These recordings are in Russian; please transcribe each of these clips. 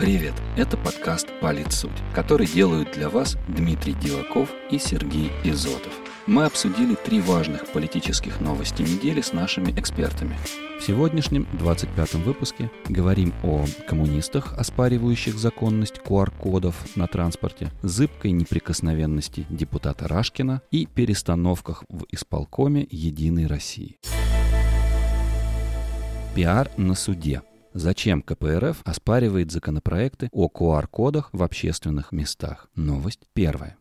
Привет! Это подкаст «Политсуть», который делают для вас Дмитрий Диваков и Сергей Изотов. Мы обсудили три важных политических новости недели с нашими экспертами. В сегодняшнем 25-м выпуске говорим о коммунистах, оспаривающих законность QR-кодов на транспорте, зыбкой неприкосновенности депутата Рашкина и перестановках в исполкоме «Единой России». Пиар на суде – Зачем КПРФ оспаривает законопроекты о QR-кодах в общественных местах? Новость первая.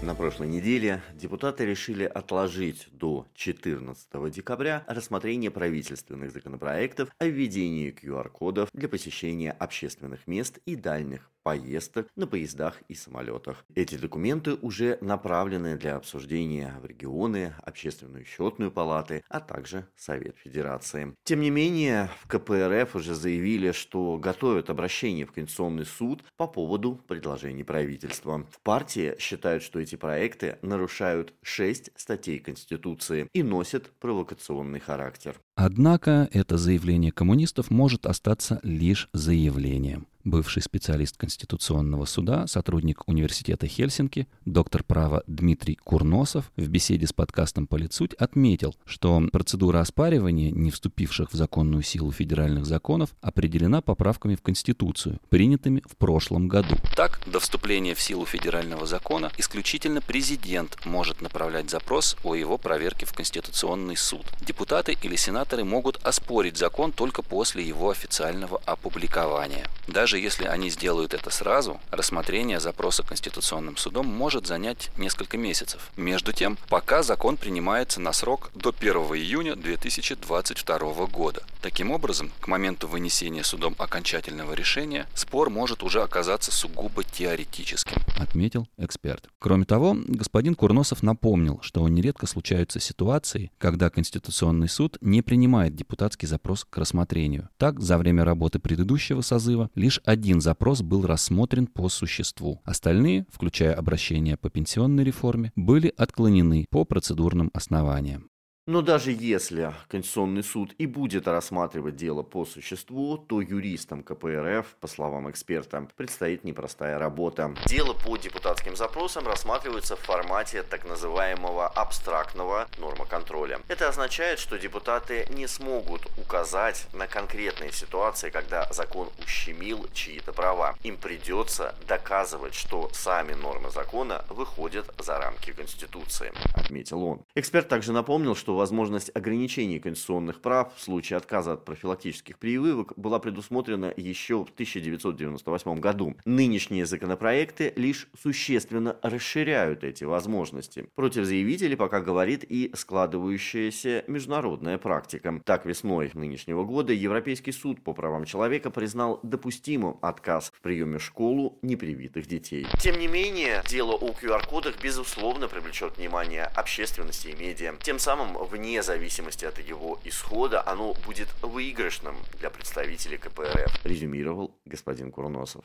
На прошлой неделе депутаты решили отложить до 14 декабря рассмотрение правительственных законопроектов о введении QR-кодов для посещения общественных мест и дальних поездок на поездах и самолетах. Эти документы уже направлены для обсуждения в регионы, Общественную счетную палаты, а также Совет Федерации. Тем не менее, в КПРФ уже заявили, что готовят обращение в Конституционный суд по поводу предложений правительства. В партии считают, что эти проекты нарушают шесть статей Конституции и носят провокационный характер. Однако это заявление коммунистов может остаться лишь заявлением бывший специалист Конституционного суда, сотрудник Университета Хельсинки, доктор права Дмитрий Курносов в беседе с подкастом «Политсуть» отметил, что процедура оспаривания не вступивших в законную силу федеральных законов определена поправками в Конституцию, принятыми в прошлом году. Так, до вступления в силу федерального закона исключительно президент может направлять запрос о его проверке в Конституционный суд. Депутаты или сенаторы могут оспорить закон только после его официального опубликования. Даже если они сделают это сразу, рассмотрение запроса Конституционным судом может занять несколько месяцев. Между тем, пока закон принимается на срок до 1 июня 2022 года. Таким образом, к моменту вынесения судом окончательного решения спор может уже оказаться сугубо теоретическим, отметил эксперт. Кроме того, господин Курносов напомнил, что нередко случаются ситуации, когда Конституционный суд не принимает депутатский запрос к рассмотрению. Так, за время работы предыдущего созыва лишь один запрос был рассмотрен по существу. Остальные, включая обращение по пенсионной реформе, были отклонены по процедурным основаниям. Но даже если Конституционный суд и будет рассматривать дело по существу, то юристам КПРФ, по словам эксперта, предстоит непростая работа. Дело по депутатским запросам рассматривается в формате так называемого абстрактного норма контроля. Это означает, что депутаты не смогут указать на конкретные ситуации, когда закон ущемил чьи-то права. Им придется доказывать, что сами нормы закона выходят за рамки Конституции, отметил он. Эксперт также напомнил, что возможность ограничения конституционных прав в случае отказа от профилактических прививок была предусмотрена еще в 1998 году. Нынешние законопроекты лишь существенно расширяют эти возможности. Против заявителей пока говорит и складывающаяся международная практика. Так, весной нынешнего года Европейский суд по правам человека признал допустимым отказ в приеме в школу непривитых детей. Тем не менее, дело о QR-кодах безусловно привлечет внимание общественности и медиа. Тем самым вне зависимости от его исхода, оно будет выигрышным для представителей КПРФ, резюмировал господин Курносов.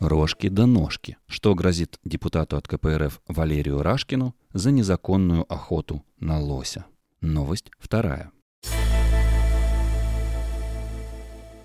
Рожки да ножки. Что грозит депутату от КПРФ Валерию Рашкину за незаконную охоту на лося? Новость вторая.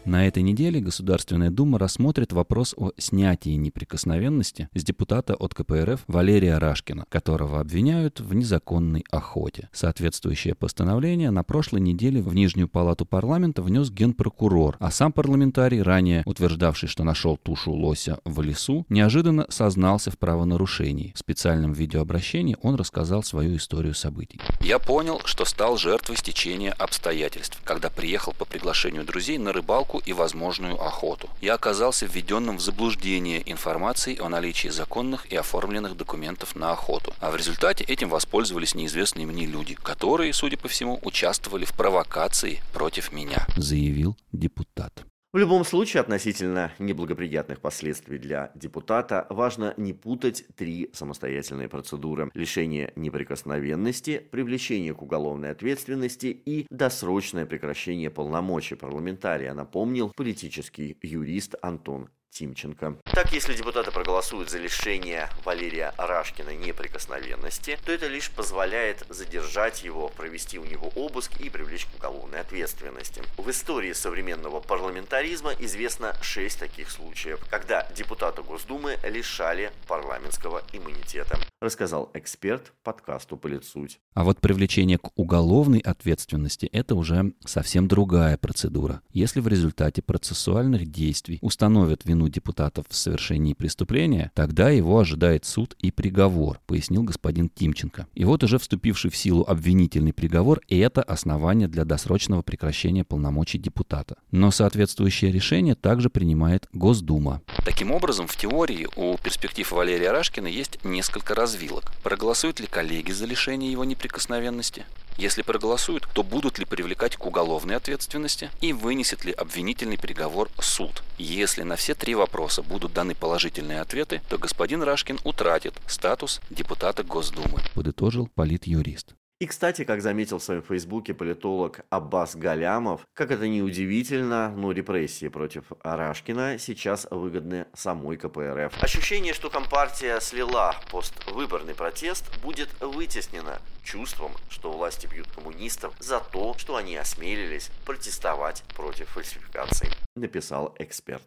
На этой неделе Государственная Дума рассмотрит вопрос о снятии неприкосновенности с депутата от КПРФ Валерия Рашкина, которого обвиняют в незаконной охоте. Соответствующее постановление на прошлой неделе в Нижнюю палату парламента внес генпрокурор, а сам парламентарий, ранее утверждавший, что нашел тушу лося в лесу, неожиданно сознался в правонарушении. В специальном видеообращении он рассказал свою историю событий. «Я понял, что стал жертвой стечения обстоятельств, когда приехал по приглашению друзей на рыбалку рыбалку и возможную охоту. Я оказался введенным в заблуждение информацией о наличии законных и оформленных документов на охоту. А в результате этим воспользовались неизвестные мне люди, которые, судя по всему, участвовали в провокации против меня, заявил депутат. В любом случае, относительно неблагоприятных последствий для депутата, важно не путать три самостоятельные процедуры. Лишение неприкосновенности, привлечение к уголовной ответственности и досрочное прекращение полномочий парламентария, напомнил политический юрист Антон Тимченко. Так, если депутаты проголосуют за лишение Валерия Рашкина неприкосновенности, то это лишь позволяет задержать его, провести у него обыск и привлечь к уголовной ответственности. В истории современного парламентаризма известно шесть таких случаев, когда депутата Госдумы лишали парламентского иммунитета, рассказал эксперт подкасту «Политсуть». А вот привлечение к уголовной ответственности – это уже совсем другая процедура. Если в результате процессуальных действий установят вину депутатов в совершении преступления, тогда его ожидает суд и приговор, пояснил господин Тимченко. И вот уже вступивший в силу обвинительный приговор – это основание для досрочного прекращения полномочий депутата. Но соответствующее решение также принимает Госдума. Таким образом, в теории у перспектив Валерия Рашкина есть несколько развилок. Проголосуют ли коллеги за лишение его неприкосновенности? Если проголосуют, то будут ли привлекать к уголовной ответственности и вынесет ли обвинительный приговор суд. Если на все три вопроса будут даны положительные ответы, то господин Рашкин утратит статус депутата Госдумы, подытожил политюрист. И, кстати, как заметил в своем фейсбуке политолог Аббас Галямов, как это не удивительно, но репрессии против Арашкина сейчас выгодны самой КПРФ. Ощущение, что Компартия слила поствыборный протест, будет вытеснено чувством, что власти бьют коммунистов за то, что они осмелились протестовать против фальсификаций, написал эксперт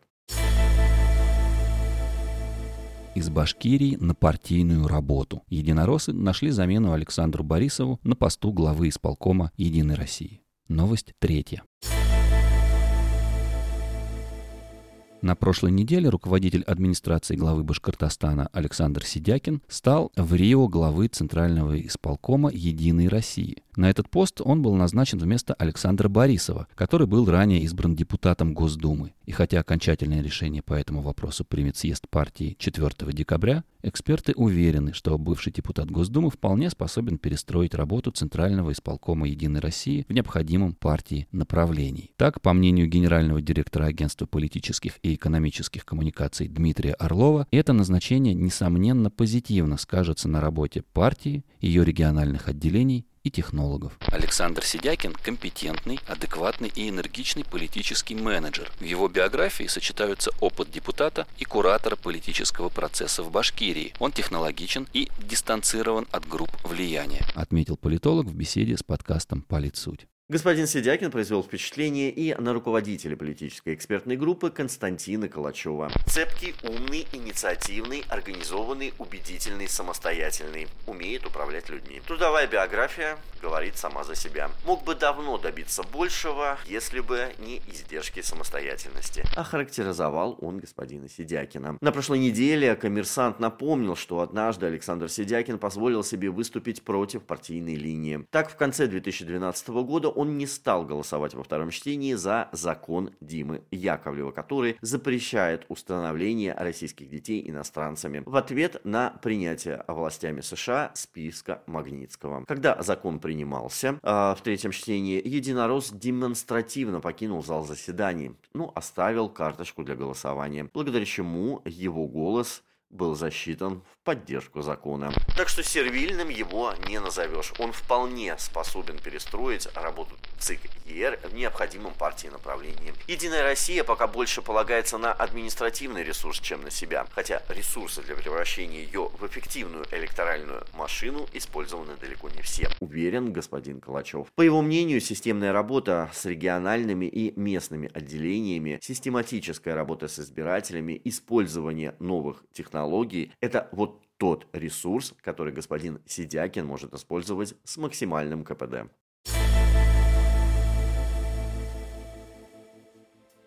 из Башкирии на партийную работу. Единороссы нашли замену Александру Борисову на посту главы исполкома «Единой России». Новость третья. На прошлой неделе руководитель администрации главы Башкортостана Александр Сидякин стал в Рио главы Центрального исполкома «Единой России». На этот пост он был назначен вместо Александра Борисова, который был ранее избран депутатом Госдумы. И хотя окончательное решение по этому вопросу примет съезд партии 4 декабря, эксперты уверены, что бывший депутат Госдумы вполне способен перестроить работу Центрального исполкома «Единой России» в необходимом партии направлении. Так, по мнению генерального директора Агентства политических и экономических коммуникаций Дмитрия Орлова, это назначение, несомненно, позитивно скажется на работе партии, ее региональных отделений и технологов. Александр Сидякин – компетентный, адекватный и энергичный политический менеджер. В его биографии сочетаются опыт депутата и куратора политического процесса в Башкирии. Он технологичен и дистанцирован от групп влияния, отметил политолог в беседе с подкастом «Политсуть». Господин Сидякин произвел впечатление и на руководителя политической экспертной группы Константина Калачева. Цепкий, умный, инициативный, организованный, убедительный, самостоятельный. Умеет управлять людьми. Трудовая биография говорит сама за себя. Мог бы давно добиться большего, если бы не издержки самостоятельности. Охарактеризовал он господина Сидякина. На прошлой неделе коммерсант напомнил, что однажды Александр Сидякин позволил себе выступить против партийной линии. Так, в конце 2012 года он не стал голосовать во втором чтении за закон Димы Яковлева, который запрещает установление российских детей иностранцами в ответ на принятие властями США списка Магнитского. Когда закон принимался э, в третьем чтении, единорос демонстративно покинул зал заседаний, ну, оставил карточку для голосования, благодаря чему его голос был засчитан в поддержку закона. Так что сервильным его не назовешь. Он вполне способен перестроить работу ЦИК ЕР в необходимом партии направлении. Единая Россия пока больше полагается на административный ресурс, чем на себя. Хотя ресурсы для превращения ее в эффективную электоральную машину использованы далеко не все. Уверен господин Калачев. По его мнению, системная работа с региональными и местными отделениями, систематическая работа с избирателями, использование новых технологий – это вот тот ресурс, который господин Сидякин может использовать с максимальным КПД.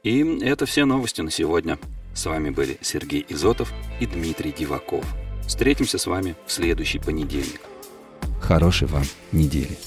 И это все новости на сегодня. С вами были Сергей Изотов и Дмитрий Диваков. Встретимся с вами в следующий понедельник. Хорошей вам недели.